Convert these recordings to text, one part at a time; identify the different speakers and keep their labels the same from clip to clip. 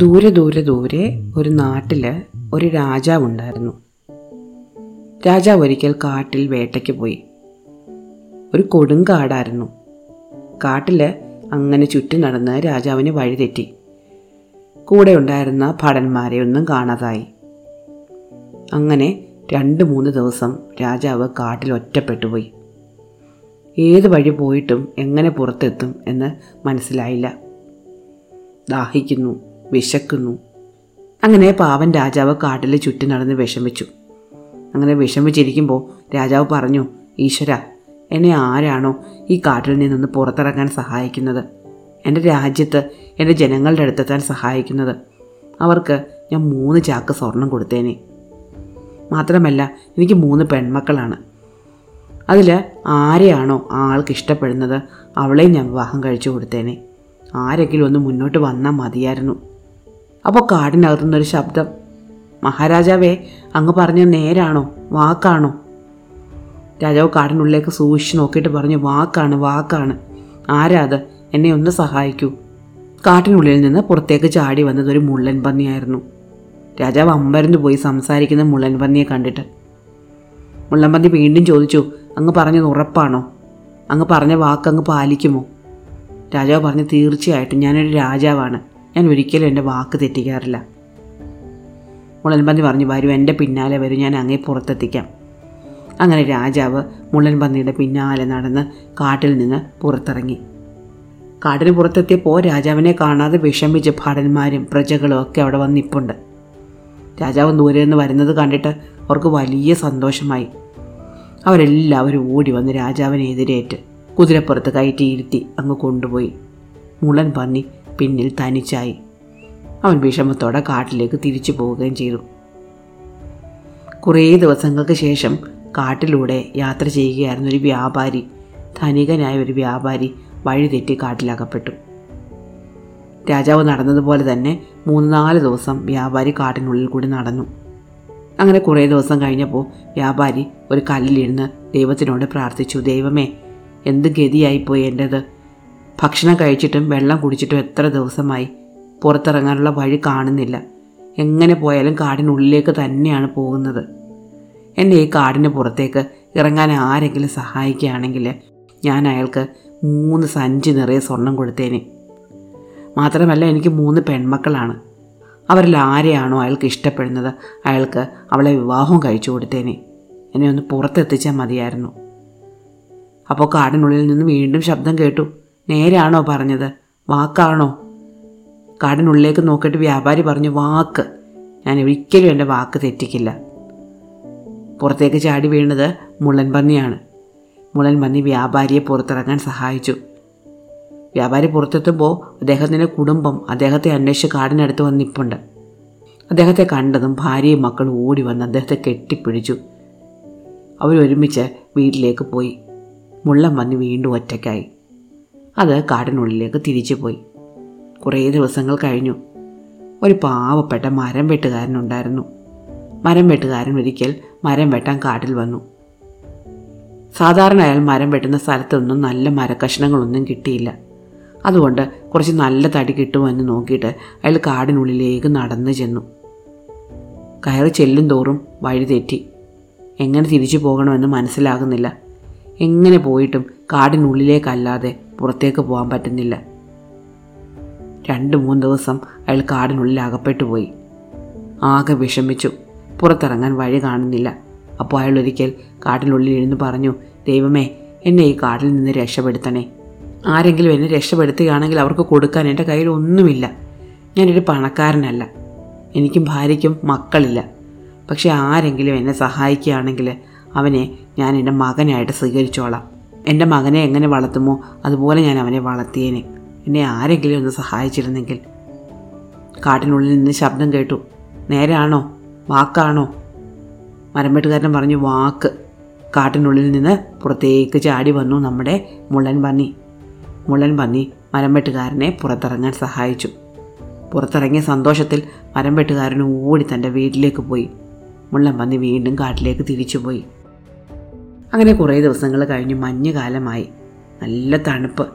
Speaker 1: ദൂരെ ദൂരെ ദൂരെ ഒരു നാട്ടിൽ ഒരു രാജാവുണ്ടായിരുന്നു രാജാവ് ഒരിക്കൽ കാട്ടിൽ വേട്ടയ്ക്ക് പോയി. ഒരു കൊടുങ്കാടായിരുന്നു കാട്ടിൽ അങ്ങനെ ചുറ്റി നടന്ന് രാജാവിന് വഴിതെറ്റി കൂടെ ഉണ്ടായിരുന്ന ഭടന്മാരെ ഒന്നും കാണാതായി. അങ്ങനെ രണ്ട് മൂന്ന് ദിവസം രാജാവ് കാട്ടിൽ ഒറ്റപ്പെട്ടു പോയി. ഏത് വഴി പോയിട്ടും എങ്ങനെ പുറത്തെത്തും എന്ന് മനസ്സിലായില്ല. ദാഹിക്കുന്നു. വിശക്കുന്നു. അങ്ങനെ പാവൻ രാജാവ് കാട്ടിൽ ചുറ്റി നടന്ന് വിഷമിച്ചു. അങ്ങനെ വിഷമിച്ചിരിക്കുമ്പോൾ രാജാവ് പറഞ്ഞു ഈശ്വര എന്നെ ആരാണോ ഈ കാട്ടിൽ നിന്നൊന്ന് പുറത്തിറങ്ങാൻ സഹായിക്കുന്നത്? എന്റെ രാജ്യത്ത് എന്റെ ജനങ്ങളുടെ അടുത്തെത്താൻ സഹായിക്കുന്നത്? അവർക്ക് ഞാൻ മൂന്ന് ചാക്ക് സ്വർണം കൊടുത്തേനെ. മാത്രമല്ല എനിക്ക് മൂന്ന് പെൺമക്കളാണ്. അതിൽ ആരെയാണോ ആൾക്ക് ഇഷ്ടപ്പെടുന്നത് അവളെയും ഞാൻ വിവാഹം കഴിച്ചു കൊടുത്തേനെ. ആരെങ്കിലും ഒന്ന് മുന്നോട്ട് വന്നാൽ മതിയായിരുന്നു. അപ്പോൾ കാടിനകത്തുനിന്നൊരു ശബ്ദം. മഹാരാജാവേ അങ്ങ് പറഞ്ഞ നേരാണോ? വാക്കാണോ? രാജാവ് കാടിനുള്ളിലേക്ക് സൂക്ഷിച്ച് നോക്കിയിട്ട് പറഞ്ഞു വാക്കാണ് വാക്കാണ്. ആരാ അത്? എന്നെ ഒന്ന് സഹായിക്കൂ. കാട്ടിനുള്ളിൽ നിന്ന് പുറത്തേക്ക് ചാടി വന്നത് ഒരു മുള്ളൻ പന്നിയായിരുന്നു. രാജാവ് അമ്പരന്ന് പോയി സംസാരിക്കുന്ന മുള്ളൻ പന്നിയെ കണ്ടിട്ട്. മുള്ളൻ പന്നി വീണ്ടും ചോദിച്ചു അങ്ങ് പറഞ്ഞത് ഉറപ്പാണോ? അങ്ങ് പറഞ്ഞ വാക്ക് അങ്ങ് പാലിക്കുമോ? രാജാവ് പറഞ്ഞു തീർച്ചയായിട്ടും. ഞാനൊരു രാജാവാണ്. ഞാൻ ഒരിക്കലും എന്റെ വാക്ക് തെറ്റിക്കാറില്ല. മുള്ളൻപന്നി പറഞ്ഞു വരൂ എന്റെ പിന്നാലെ വരും ഞാൻ അങ്ങേ പുറത്തെത്തിക്കാം. അങ്ങനെ രാജാവ് മുള്ളൻപന്നിയുടെ പിന്നാലെ നടന്ന് കാട്ടിൽ നിന്ന് പുറത്തിറങ്ങി. കാട്ടിന് പുറത്തെത്തിയപ്പോൾ രാജാവിനെ കാണാതെ വിഷമിച്ച് ഭടന്മാരും പ്രജകളും ഒക്കെ അവിടെ വന്നിപ്പുണ്ട് രാജാവ് ദൂരെ നിന്ന് വരുന്നത് കണ്ടിട്ട് അവർക്ക് വലിയ സന്തോഷമായി. അവരെല്ലാവരും ഓടി വന്ന് രാജാവിനെ എതിരേറ്റ് കുതിരപ്പുറത്ത് കയറ്റിയിരുത്തി അങ്ങ് കൊണ്ടുപോയി. മുളൻ പന്നി പിന്നിൽ തനിച്ചായി. അവൻ വിഷമത്തോടെ കാട്ടിലേക്ക് തിരിച്ചു പോവുകയും ചെയ്തു. കുറേ ദിവസങ്ങൾക്ക് ശേഷം കാട്ടിലൂടെ യാത്ര ചെയ്യുകയായിരുന്ന ഒരു വ്യാപാരി ധനികനായ ഒരു വ്യാപാരി വഴിതെറ്റി കാട്ടിലകപ്പെട്ടു. രാജാവ് നടന്നതുപോലെ തന്നെ മൂന്ന് നാല് ദിവസം വ്യാപാരി കാട്ടിനുള്ളിൽ കൂടി നടന്നു. അങ്ങനെ കുറേ ദിവസം കഴിഞ്ഞപ്പോൾ വ്യാപാരി ഒരു കല്ലിലിരുന്ന് ദൈവത്തിനോട് പ്രാർത്ഥിച്ചു ദൈവമേ എന്ത് ഗതിയായിപ്പോയി എന്റേത്? ഭക്ഷണം കഴിച്ചിട്ടും വെള്ളം കുടിച്ചിട്ടും എത്ര ദിവസമായി? പുറത്തിറങ്ങാനുള്ള വഴി കാണുന്നില്ല. എങ്ങനെ പോയാലും കാടിനുള്ളിലേക്ക് തന്നെയാണ് പോകുന്നത്. എന്നെ ഈ കാടിന് പുറത്തേക്ക് ഇറങ്ങാൻ ആരെങ്കിലും സഹായിക്കുകയാണെങ്കിൽ ഞാൻ അയാൾക്ക് മൂന്ന് സഞ്ചി നിറയെ സ്വർണം കൊടുത്തേനെ. മാത്രമല്ല എനിക്ക് മൂന്ന് പെൺമക്കളാണ്. അവരിൽ ആരെയാണോ അയാൾക്ക് ഇഷ്ടപ്പെടുന്നത് അയാൾക്ക് അവളെ വിവാഹം കഴിച്ചു കൊടുത്തേനെ. എന്നെ ഒന്ന് പുറത്തെത്തിച്ചാൽ മതിയായിരുന്നു. അപ്പോൾ കാടിനുള്ളിൽ നിന്ന് വീണ്ടും ശബ്ദം കേട്ടു. നേരാണോ പറഞ്ഞത്? വാക്കാണോ? കാടിനുള്ളിലേക്ക് നോക്കിയിട്ട് വ്യാപാരി പറഞ്ഞു വാക്ക്. ഞാൻ ഒരിക്കലും എന്റെ വാക്ക് തെറ്റിക്കില്ല. പുറത്തേക്ക് ചാടി വീണത് മുള്ളൻ പന്നിയാണ്. മുള്ളൻ പന്നി വ്യാപാരിയെ പുറത്തിറങ്ങാൻ സഹായിച്ചു. വ്യാപാരി പുറത്തെത്തുമ്പോൾ അദ്ദേഹത്തിന്റെ കുടുംബം അദ്ദേഹത്തെ അന്വേഷിച്ച് കാടിനടുത്ത് വന്നിപ്പുണ്ട് അദ്ദേഹത്തെ കണ്ടതും ഭാര്യയും മക്കളും ഓടി വന്ന് അദ്ദേഹത്തെ കെട്ടിപ്പിടിച്ചു. അവരൊരുമിച്ച് വീട്ടിലേക്ക് പോയി. മുള്ളം വന്ന് വീണ്ടും ഒറ്റയ്ക്കായി. അത് കാടിനുള്ളിലേക്ക് തിരിച്ചു പോയി. കുറേ ദിവസങ്ങൾ കഴിഞ്ഞു. ഒരു പാവപ്പെട്ട മരം വെട്ടുകാരനുണ്ടായിരുന്നു. മരം വെട്ടുകാരൻ ഒരിക്കൽ മരം വെട്ടാൻ കാട്ടിൽ വന്നു. സാധാരണ അയാൾ മരം വെട്ടുന്ന സ്ഥലത്തൊന്നും നല്ല മരക്കഷ്ണങ്ങളൊന്നും കിട്ടിയില്ല. അതുകൊണ്ട് കുറച്ച് നല്ല തടി കിട്ടുമെന്ന് നോക്കിയിട്ട് അയാൾ കാടിനുള്ളിലേക്ക് നടന്നു ചെന്നു. കയറി ചെല്ലും തോറും വഴി തെറ്റി. എങ്ങനെ തിരിച്ചു പോകണമെന്ന് മനസ്സിലാകുന്നില്ല. എങ്ങനെ പോയിട്ടും കാടിനുള്ളിലേക്കല്ലാതെ പുറത്തേക്ക് പോകാൻ പറ്റുന്നില്ല. രണ്ട് മൂന്ന് ദിവസം അയാൾ കാടിനുള്ളിൽ അകപ്പെട്ടു പോയി. ആകെ വിഷമിച്ചു. പുറത്തിറങ്ങാൻ വഴി കാണുന്നില്ല. അപ്പോൾ അയാൾ ഒരിക്കൽ കാട്ടിനുള്ളിൽ ഇരുന്ന് പറഞ്ഞു ദൈവമേ എന്നെ ഈ കാട്ടിൽ നിന്ന് രക്ഷപ്പെടുത്തണേ. ആരെങ്കിലും എന്നെ രക്ഷപ്പെടുത്തുകയാണെങ്കിൽ അവർക്ക് കൊടുക്കാൻ എന്റെ കയ്യിൽ ഒന്നുമില്ല. ഞാനൊരു പണക്കാരനല്ല. എനിക്കും ഭാര്യയ്ക്കും മക്കളില്ല. പക്ഷെ ആരെങ്കിലും എന്നെ സഹായിക്കുകയാണെങ്കിൽ അവനെ ഞാൻ എന്റെ മകനായിട്ട് സ്വീകരിച്ചോളാം. എന്റെ മകനെ എങ്ങനെ വളർത്തുമോ അതുപോലെ ഞാൻ അവനെ വളർത്തിയേനെ. എന്നെ ആരെങ്കിലും ഒന്ന് സഹായിച്ചിരുന്നെങ്കിൽ. കാട്ടിനുള്ളിൽ നിന്ന് ശബ്ദം കേട്ടു. നേരാണോ? വാക്കാണോ? മരംവെട്ടുകാരൻ പറഞ്ഞു വാക്ക്. കാട്ടിനുള്ളിൽ നിന്ന് പുറത്തേക്ക് ചാടി വന്നു നമ്മുടെ മുള്ളൻ പന്നി. മുള്ളൻ പന്നി മരംവെട്ടുകാരനെ പുറത്തിറങ്ങാൻ സഹായിച്ചു. പുറത്തിറങ്ങിയ സന്തോഷത്തിൽ മരംവെട്ടുകാരൻ ഓടി തന്റെ വീട്ടിലേക്ക് പോയി. മുള്ളൻ പന്നി വീണ്ടും കാട്ടിലേക്ക് തിരിച്ചുപോയി. അങ്ങനെ കുറേ ദിവസങ്ങൾ കഴിഞ്ഞ് മഞ്ഞുകാലമായി. നല്ല തണുപ്പ്.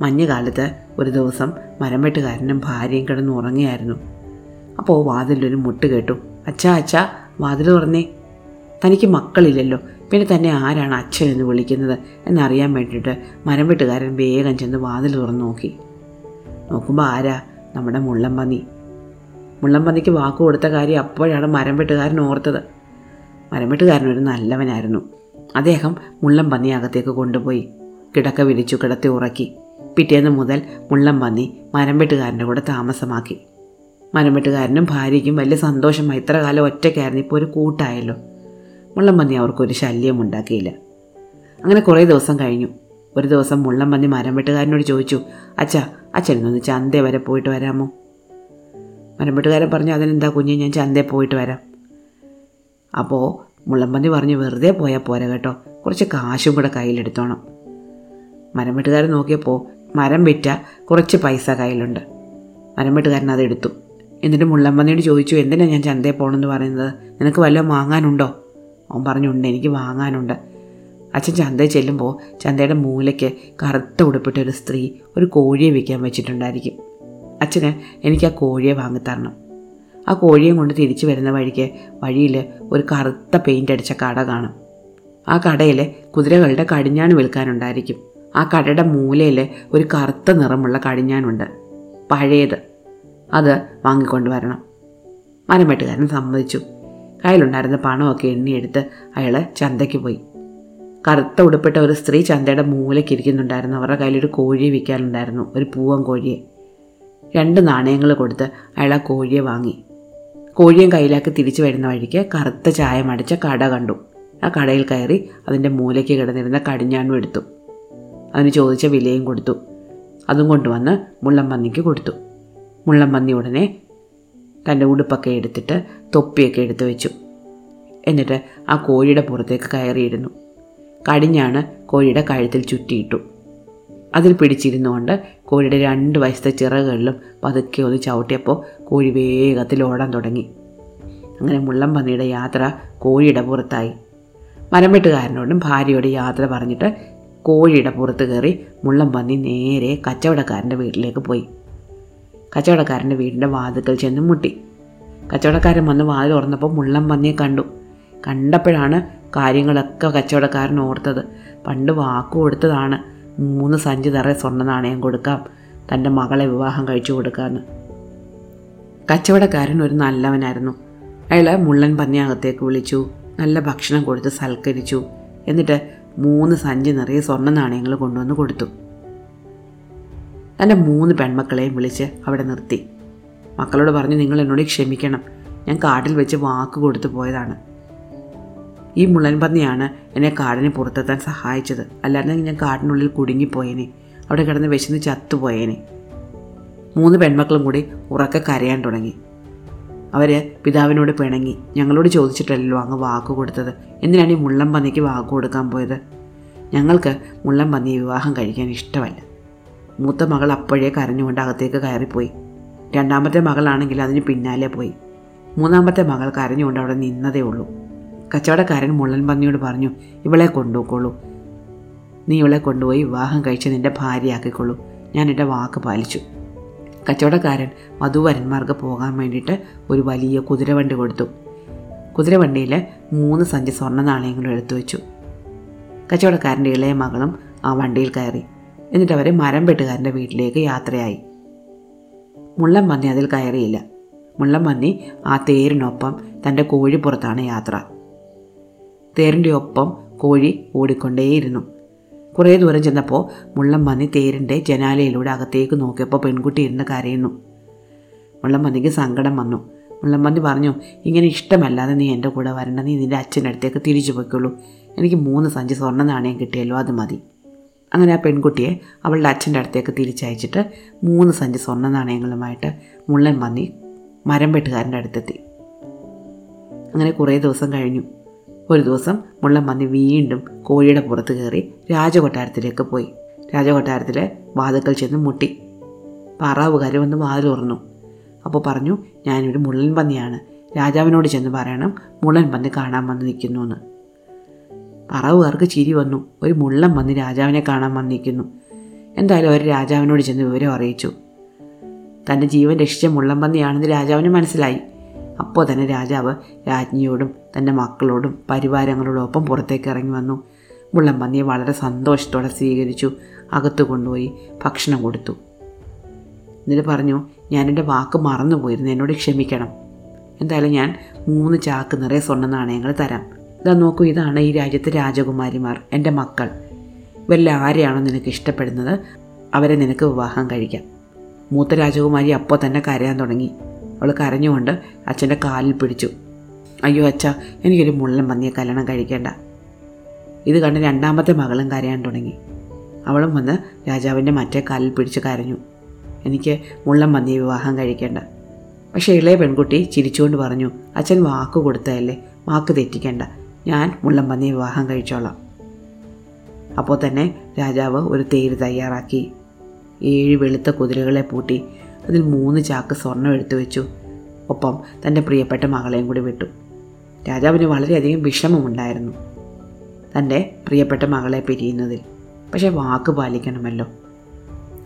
Speaker 1: മഞ്ഞുകാലത്ത് ഒരു ദിവസം മരം വെട്ടുകാരനും ഭാര്യയും കിടന്ന് ഉറങ്ങിയായിരുന്നു. അപ്പോൾ വാതിലൊരു മുട്ട് കേട്ടു. അച്ഛാ അച്ഛാ വാതിൽ തുറന്നേ. തനിക്ക് മക്കളില്ലല്ലോ. പിന്നെ തന്നെ ആരാണ് അച്ഛൻ എന്ന് വിളിക്കുന്നത് എന്നറിയാൻ വേണ്ടിയിട്ട് മരം വെട്ടുകാരൻ വേഗം ചെന്ന് വാതിൽ തുറന്നു നോക്കി. നോക്കുമ്പോൾ ആരാ? നമ്മുടെ മുള്ളംപന്നി. മുള്ളംപന്നിക്ക് വാക്ക് കൊടുത്ത കാര്യം അപ്പോഴാണ് മരം വെട്ടുകാരൻ ഓർത്തത്. മരം ഒരു നല്ലവനായിരുന്നു. അദ്ദേഹം മുള്ളം പന്നി അകത്തേക്ക് കൊണ്ടുപോയി. കിടക്ക വിരിച്ചു കിടത്തി ഉറക്കി. പിറ്റേന്ന് മുതൽ മുള്ളം പന്നി മരമ്പെട്ടുകാരന്റെ കൂടെ താമസമാക്കി. മരമ്പെട്ടുകാരനും ഭാര്യയ്ക്കും വലിയ സന്തോഷമായി. ഇത്ര കാലം ഒറ്റയ്ക്കായിരുന്നു. ഇപ്പോൾ ഒരു കൂട്ടായല്ലോ. മുള്ളം പന്നി അവർക്കൊരു ശല്യം ഉണ്ടാക്കിയില്ല അങ്ങനെ കുറേ ദിവസം കഴിഞ്ഞു. ഒരു ദിവസം മുള്ളം പന്നി മരമ്പെട്ടുകാരനോട് ചോദിച്ചു അച്ഛാ അച്ഛനൊന്ന് ചന്തേ വരെ പോയിട്ട് വരാമോ? മരമ്പെട്ടുകാരൻ പറഞ്ഞു അതിനെന്താ കുഞ്ഞ്? ഞാൻ ചന്തേ പോയിട്ട് വരാം. അപ്പോൾ മുള്ളമ്പന്തി പറഞ്ഞു വെറുതെ പോയാൽ പോരാ കേട്ടോ. കുറച്ച് കാശും കൂടെ കയ്യിലെടുത്തോണം. മരം വെട്ടുകാരൻ നോക്കിയപ്പോൾ മരം വിറ്റ കുറച്ച് പൈസ കയ്യിലുണ്ട്. മരം വെട്ടുകാരൻ അതെടുത്തു എന്നിട്ട് മുള്ളമ്പന്നിയോട് ചോദിച്ചു എന്തിനാണ് ഞാൻ ചന്തയിൽ പോകണമെന്ന് പറയുന്നത്? നിനക്ക് വല്ലതും വാങ്ങാനുണ്ടോ? അവൻ പറഞ്ഞുണ്ട് എനിക്ക് വാങ്ങാനുണ്ട്. അച്ഛൻ ചന്തയിൽ ചെല്ലുമ്പോൾ ചന്തയുടെ മൂലയ്ക്ക് കറുത്ത ഉടുപ്പിട്ട ഒരു സ്ത്രീ ഒരു കോഴിയെ വിൽക്കാൻ വെച്ചിട്ടുണ്ടായിരിക്കും. അച്ഛന് എനിക്ക് ആ കോഴിയെ വാങ്ങിത്തരണം. ആ കോഴിയും കൊണ്ട് തിരിച്ചു വരുന്ന വഴിക്ക് വഴിയിൽ ഒരു കറുത്ത പെയിന്റ് അടിച്ച കട കാണും. ആ കടയിൽ കുതിരകളുടെ കടിഞ്ഞാൺ വിൽക്കാനുണ്ടായിരിക്കും. ആ കടയുടെ മൂലയിൽ ഒരു കറുത്ത നിറമുള്ള കടിഞ്ഞാനുണ്ട്. പഴയത്. അത് വാങ്ങിക്കൊണ്ട് വരണം. മരമെട്ടുകാരൻ സമ്മതിച്ചു. കയ്യിലുണ്ടായിരുന്ന പണമൊക്കെ എണ്ണിയെടുത്ത് അയാൾ ചന്തയ്ക്ക് പോയി. കറുത്ത ഉടുപ്പിട്ട ഒരു സ്ത്രീ ചന്തയുടെ മൂലയ്ക്ക് ഇരിക്കുന്നുണ്ടായിരുന്നു. അവരുടെ കയ്യിലൊരു കോഴിയെ വിൽക്കാനുണ്ടായിരുന്നു. ഒരു പൂവൻ കോഴിയെ. രണ്ട് നാണയങ്ങൾ കൊടുത്ത് അയാൾ ആ കോഴിയെ വാങ്ങി. കോഴിയും കയ്യിലാക്കി തിരിച്ചു വരുന്ന വഴിക്ക് കറുത്ത ചായ മടിച്ച കട കണ്ടു. ആ കടയിൽ കയറി അതിന്റെ മൂലയ്ക്ക് കിടന്നിരുന്ന കടിഞ്ഞാണും എടുത്തു. അതിന് ചോദിച്ച വിലയും കൊടുത്തു. അതും കൊണ്ടുവന്ന് മുള്ളംപന്നിക്ക് കൊടുത്തു. മുള്ളംപന്നി ഉടനെ തന്റെ ഉടുപ്പൊക്കെ എടുത്തിട്ട് തൊപ്പിയൊക്കെ എടുത്തു വെച്ചു. എന്നിട്ട് ആ കോഴിയുടെ പുറത്തേക്ക് കയറിയിരുന്നു. കടിഞ്ഞാണ് കോഴിയുടെ കഴുത്തിൽ ചുറ്റിയിട്ടു. അതിൽ പിടിച്ചിരുന്നുകൊണ്ട് കോഴിയുടെ രണ്ട് വയസ്സത്തെ ചിറകുകളിലും പതുക്കെ ഒന്ന് ചവിട്ടിയപ്പോൾ കോഴി വേഗത്തിൽ ഓടാൻ തുടങ്ങി. അങ്ങനെ മുള്ളം പന്നിയുടെ യാത്ര കോഴിയുടെ പുറത്തായി. മരംവെട്ടുകാരനോടും ഭാര്യയോട് യാത്ര പറഞ്ഞിട്ട് കോഴിയുടെ പുറത്ത് കയറി മുള്ളം പന്നി നേരെ കച്ചവടക്കാരന്റെ വീട്ടിലേക്ക് പോയി. കച്ചവടക്കാരന്റെ വീടിന്റെ വാതിക്കൽ ചെന്ന് മുട്ടി. കച്ചവടക്കാരൻ വന്ന് വാതിൽ തുറന്നപ്പോൾ മുള്ളംപന്നിയെ കണ്ടു. കണ്ടപ്പോഴാണ് കാര്യങ്ങളൊക്കെ കച്ചവടക്കാരൻ ഓർത്തത്. പണ്ട് വാക്ക് കൊടുത്തതാണ്. മൂന്ന് സഞ്ചി നിറയെ സ്വർണ നാണയം കൊടുക്കാം. തന്റെ മകളെ വിവാഹം കഴിച്ചു കൊടുക്കാമെന്ന് കച്ചവടക്കാരൻ ഒരു നല്ലവനായിരുന്നു. അയാൾ മുള്ളൻ പന്നിയകത്തേക്ക് വിളിച്ചു. നല്ല ഭക്ഷണം കൊടുത്ത് സൽക്കരിച്ചു. എന്നിട്ട് മൂന്ന് സഞ്ചി നിറയെ സ്വർണ നാണയങ്ങൾ കൊണ്ടുവന്ന് കൊടുത്തു. തന്റെ മൂന്ന് പെൺമക്കളെയും വിളിച്ച് അവിടെ നിർത്തി. മക്കളോട് പറഞ്ഞു നിങ്ങൾ എന്നോട് ക്ഷമിക്കണം. ഞാൻ കാട്ടിൽ വെച്ച് വാക്ക് കൊടുത്തു പോയതാണ്. ഈ മുള്ളൻപന്നിയാണ് എന്നെ കാടിനെ പുറത്തെത്താൻ സഹായിച്ചത്. അല്ലാതെ ഞാൻ കാടിനുള്ളിൽ കുടുങ്ങിപ്പോയേനെ. അവിടെ കിടന്ന് വിശന്ന് ചത്തുപോയേനെ. മൂന്ന് പെൺമക്കളും കൂടി ഉറക്കെ കരയാൻ തുടങ്ങി. അവർ പിതാവിനോട് പിണങ്ങി. ഞങ്ങളോട് ചോദിച്ചിട്ടല്ലോ അങ്ങ് വാക്ക് കൊടുത്തത്. എന്തിനാണ് ഈ മുള്ളംപന്നിക്ക് വാക്ക് കൊടുക്കാൻ പോയത്? ഞങ്ങൾക്ക് മുള്ളംപന്നിയെ വിവാഹം കഴിക്കാൻ ഇഷ്ടമല്ല. മൂത്ത മകൾ അപ്പോഴേ കരഞ്ഞുകൊണ്ട് അകത്തേക്ക് കയറിപ്പോയി. രണ്ടാമത്തെ മകളാണെങ്കിൽ അതിന് പിന്നാലെ പോയി. മൂന്നാമത്തെ മകൾ കരഞ്ഞുകൊണ്ട് അവിടെ നിന്നതേ ഉള്ളൂ. കച്ചവടക്കാരൻ മുള്ളൻ പന്നിയോട് പറഞ്ഞു ഇവളെ കൊണ്ടുപോയിക്കോളൂ. നീ ഇവളെ കൊണ്ടുപോയി വിവാഹം കഴിച്ച് നിന്റെ ഭാര്യയാക്കിക്കൊള്ളൂ ഞാൻ എന്റെ വാക്ക് പാലിച്ചു. കച്ചവടക്കാരൻ വധുവരന്മാർക്ക് പോകാൻ വേണ്ടിയിട്ട് ഒരു വലിയ കുതിരവണ്ടി കൊടുത്തു. കുതിരവണ്ടിയിൽ മൂന്ന് സഞ്ചി സ്വർണ നാണയങ്ങളും എടുത്തു വെച്ചു. കച്ചവടക്കാരന്റെ ഇളയ മകളും ആ വണ്ടിയിൽ കയറി. എന്നിട്ട് അവരെ മരം വെട്ടുകാരന്റെ വീട്ടിലേക്ക് യാത്രയായി. മുള്ളം പന്നി അതിൽ കയറിയില്ല. മുള്ളം പന്നി ആ തേരിനൊപ്പം തന്റെ കോഴിപ്പുറത്താണ് യാത്ര. തേരിന്റെ ഒപ്പം കോഴി ഓടിക്കൊണ്ടേയിരുന്നു. കുറേ ദൂരം ചെന്നപ്പോൾ മുള്ളം പന്നി തേരിന്റെ ജനാലയിലൂടെ അകത്തേക്ക് നോക്കിയപ്പോൾ പെൺകുട്ടി ഇരുന്ന് കരയുന്നു. മുള്ളം പന്നിക്ക് സങ്കടം വന്നു. മുള്ളം പന്നി പറഞ്ഞു ഇങ്ങനെ ഇഷ്ടമല്ലാതെ നീ എന്റെ കൂടെ വരണ്ട. നീ നിന്റെ അച്ഛന്റെ അടുത്തേക്ക് തിരിച്ചു പോയിക്കോളൂ എനിക്ക് മൂന്ന് സഞ്ചി സ്വർണ നാണയം കിട്ടിയല്ലോ അത് മതി. അങ്ങനെ ആ പെൺകുട്ടിയെ അവളുടെ അച്ഛന്റെ അടുത്തേക്ക് തിരിച്ചയച്ചിട്ട് മൂന്ന് സഞ്ചി സ്വർണ നാണയങ്ങളുമായിട്ട് മുള്ളൻ പന്നി മരം വെട്ടുകാരന്റെ അടുത്തെത്തി. അങ്ങനെ കുറേ ദിവസം കഴിഞ്ഞു. ഒരു ദിവസം മുള്ളൻ പന്നി വീണ്ടും കോഴിയുടെ പുറത്ത് കയറി രാജകൊട്ടാരത്തിലേക്ക് പോയി. രാജകൊട്ടാരത്തിലെ വാതുക്കൽ ചെന്ന് മുട്ടി. പാറാവുകാർ വന്ന് വാതിൽ തുറന്നു. അപ്പോൾ പറഞ്ഞു ഞാനൊരു മുള്ളൻ പന്നിയാണ് രാജാവിനോട് ചെന്ന് പറയണം മുള്ളൻ പന്നി കാണാൻ വന്ന് നിൽക്കുന്നു എന്ന് പറവുകാർക്ക് ചിരി വന്നു. ഒരു മുള്ളൻ പന്നി രാജാവിനെ കാണാൻ വന്നിരിക്കുന്നു എന്തായാലും അവർ രാജാവിനോട് ചെന്ന് വിവരം അറിയിച്ചു. തന്റെ ജീവൻ രക്ഷിച്ച മുള്ളൻ പന്നിയാണെന്ന് രാജാവിന് മനസ്സിലായി. അപ്പോൾ തന്നെ രാജാവ് രാജ്ഞിയോടും തന്റെ മക്കളോടും പരിവാരങ്ങളോടും ഒപ്പം പുറത്തേക്ക് ഇറങ്ങി വന്നു. മുള്ളംപന്നിയെ വളരെ സന്തോഷത്തോടെ സ്വീകരിച്ചു. അകത്തു കൊണ്ടുപോയി ഭക്ഷണം കൊടുത്തു. എന്നിട്ട് പറഞ്ഞു ഞാൻ എന്റെ വാക്ക് മറന്നുപോയിരുന്നു എന്നോട് ക്ഷമിക്കണം. എന്തായാലും ഞാൻ മൂന്ന് ചാക്ക് നിറയെ സ്വർണ നാണയങ്ങൾ തരാം. ഇതാ നോക്കൂ ഇതാണ് ഈ രാജ്യത്തെ രാജകുമാരിമാർ എന്റെ മക്കൾ. ഇവരിൽ ആരെയാണോ നിനക്ക് ഇഷ്ടപ്പെടുന്നത്? അവരെ നിനക്ക് വിവാഹം കഴിക്കാം. മൂത്ത രാജകുമാരി അപ്പോൾ തന്നെ കരയാൻ തുടങ്ങി. അവൾ കരഞ്ഞുകൊണ്ട് അച്ഛന്റെ കാലിൽ പിടിച്ചു. അയ്യോ അച്ഛ എനിക്കൊരു മുള്ളൻ പന്നിയെ കല്യാണം കഴിക്കേണ്ട. ഇത് കണ്ട് രണ്ടാമത്തെ മകളും കരയാൻ തുടങ്ങി. അവളും വന്ന് രാജാവിന്റെ മറ്റേ കാലിൽ പിടിച്ച് കരഞ്ഞു. എനിക്ക് മുള്ളൻ പന്നിയെ വിവാഹം കഴിക്കേണ്ട. പക്ഷേ ഇളയ പെൺകുട്ടി ചിരിച്ചുകൊണ്ട് പറഞ്ഞു അച്ഛൻ വാക്ക് കൊടുത്തതല്ലേ വാക്ക് തെറ്റിക്കേണ്ട. ഞാൻ മുള്ളൻ പന്നിയെ വിവാഹം കഴിച്ചോളാം. അപ്പോൾ തന്നെ രാജാവ് ഒരു തേര് തയ്യാറാക്കി. ഏഴ് വെളുത്ത കുതിരകളെ പൂട്ടി അതിൽ മൂന്ന് ചാക്ക് സ്വർണം എടുത്തു വെച്ചു. ഒപ്പം തന്റെ പ്രിയപ്പെട്ട മകളെയും കൂടി വിട്ടു. രാജാവിന് വളരെയധികം വിഷമമുണ്ടായിരുന്നു തന്റെ പ്രിയപ്പെട്ട മകളെ പിരിയുന്നതിൽ. പക്ഷേ വാക്ക് പാലിക്കണമല്ലോ.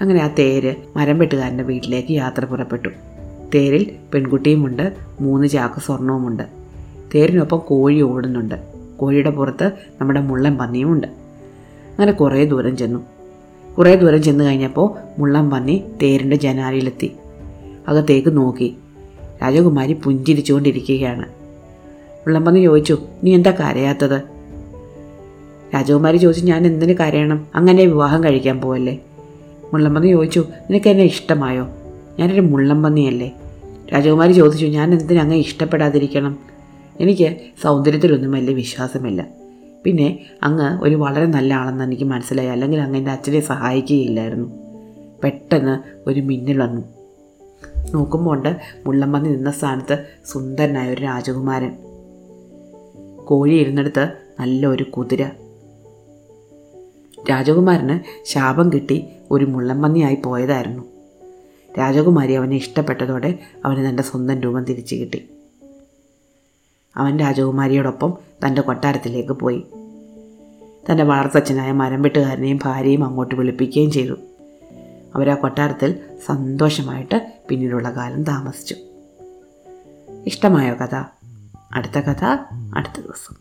Speaker 1: അങ്ങനെ ആ തേര് മരം വെട്ടുകാരന്റെ വീട്ടിലേക്ക് യാത്ര പുറപ്പെട്ടു. തേരിൽ പെൺകുട്ടിയുമുണ്ട് മൂന്ന് ചാക്ക് സ്വർണവുമുണ്ട്. തേരിനൊപ്പം കോഴി ഓടുന്നുണ്ട്. കോഴിയുടെ പുറത്ത് നമ്മുടെ മുള്ളൻ പന്നിയുമുണ്ട്. അങ്ങനെ കുറേ ദൂരം ചെന്നു. കുറേ ദൂരം ചെന്ന് കഴിഞ്ഞപ്പോൾ മുള്ളൻ പന്നി തേരിന്റെ ജനാലയിലെത്തി. അകത്തേക്ക് നോക്കി. രാജകുമാരി പുഞ്ചിരിച്ചുകൊണ്ടിരിക്കുകയാണ്. മുള്ളം പന്നി ചോദിച്ചു നീ എന്താ കരയാത്തത്? രാജകുമാരി ചോദിച്ചു ഞാൻ എന്തിന് കരയണം? അങ്ങനെ വിവാഹം കഴിക്കാൻ പോവല്ലേ? മുള്ളമ്പന്നി ചോദിച്ചു നിനക്ക് എന്നെ ഇഷ്ടമായോ? ഞാനൊരു മുള്ളമ്പന്നിയല്ലേ രാജകുമാരി ചോദിച്ചു ഞാൻ എന്തിനങ്ങനെ ഇഷ്ടപ്പെടാതിരിക്കണം? എനിക്ക് സൗന്ദര്യത്തിലൊന്നും വലിയ വിശ്വാസമില്ല. പിന്നെ അങ്ങ് ഒരു വളരെ നല്ല ആളെന്ന് എനിക്ക് മനസ്സിലായി. അല്ലെങ്കിൽ അങ്ങ് എന്റെ അച്ഛനെ സഹായിക്കുകയില്ലായിരുന്നു. പെട്ടെന്ന് ഒരു മിന്നൽ വന്നു. നോക്കുമ്പോൾ ഉണ്ട് നിന്ന സ്ഥാനത്ത് സുന്ദരനായ ഒരു രാജകുമാരൻ. കോഴി ഇരുന്നിടത്ത് നല്ല ഒരു കുതിര. രാജകുമാരന് ശാപം കിട്ടി ഒരു മുള്ളമ്പന്നിയായി പോയതായിരുന്നു. രാജകുമാരി അവനെ ഇഷ്ടപ്പെട്ടതോടെ അവന് തന്റെ സ്വന്തം രൂപം തിരിച്ചു കിട്ടി. അവൻ രാജകുമാരിയോടൊപ്പം തന്റെ കൊട്ടാരത്തിലേക്ക് പോയി. തന്റെ വളർത്തച്ഛനായ മരം വെട്ടുകാരനെയും ഭാര്യയും അങ്ങോട്ട് വിളിപ്പിക്കുകയും ചെയ്തു. അവരാ കൊട്ടാരത്തിൽ സന്തോഷമായിട്ട് പിന്നീടുള്ള കാലം താമസിച്ചു. ഇഷ്ടമായോ കഥ? അടുത്ത കഥ അടുത്ത ദിവസം.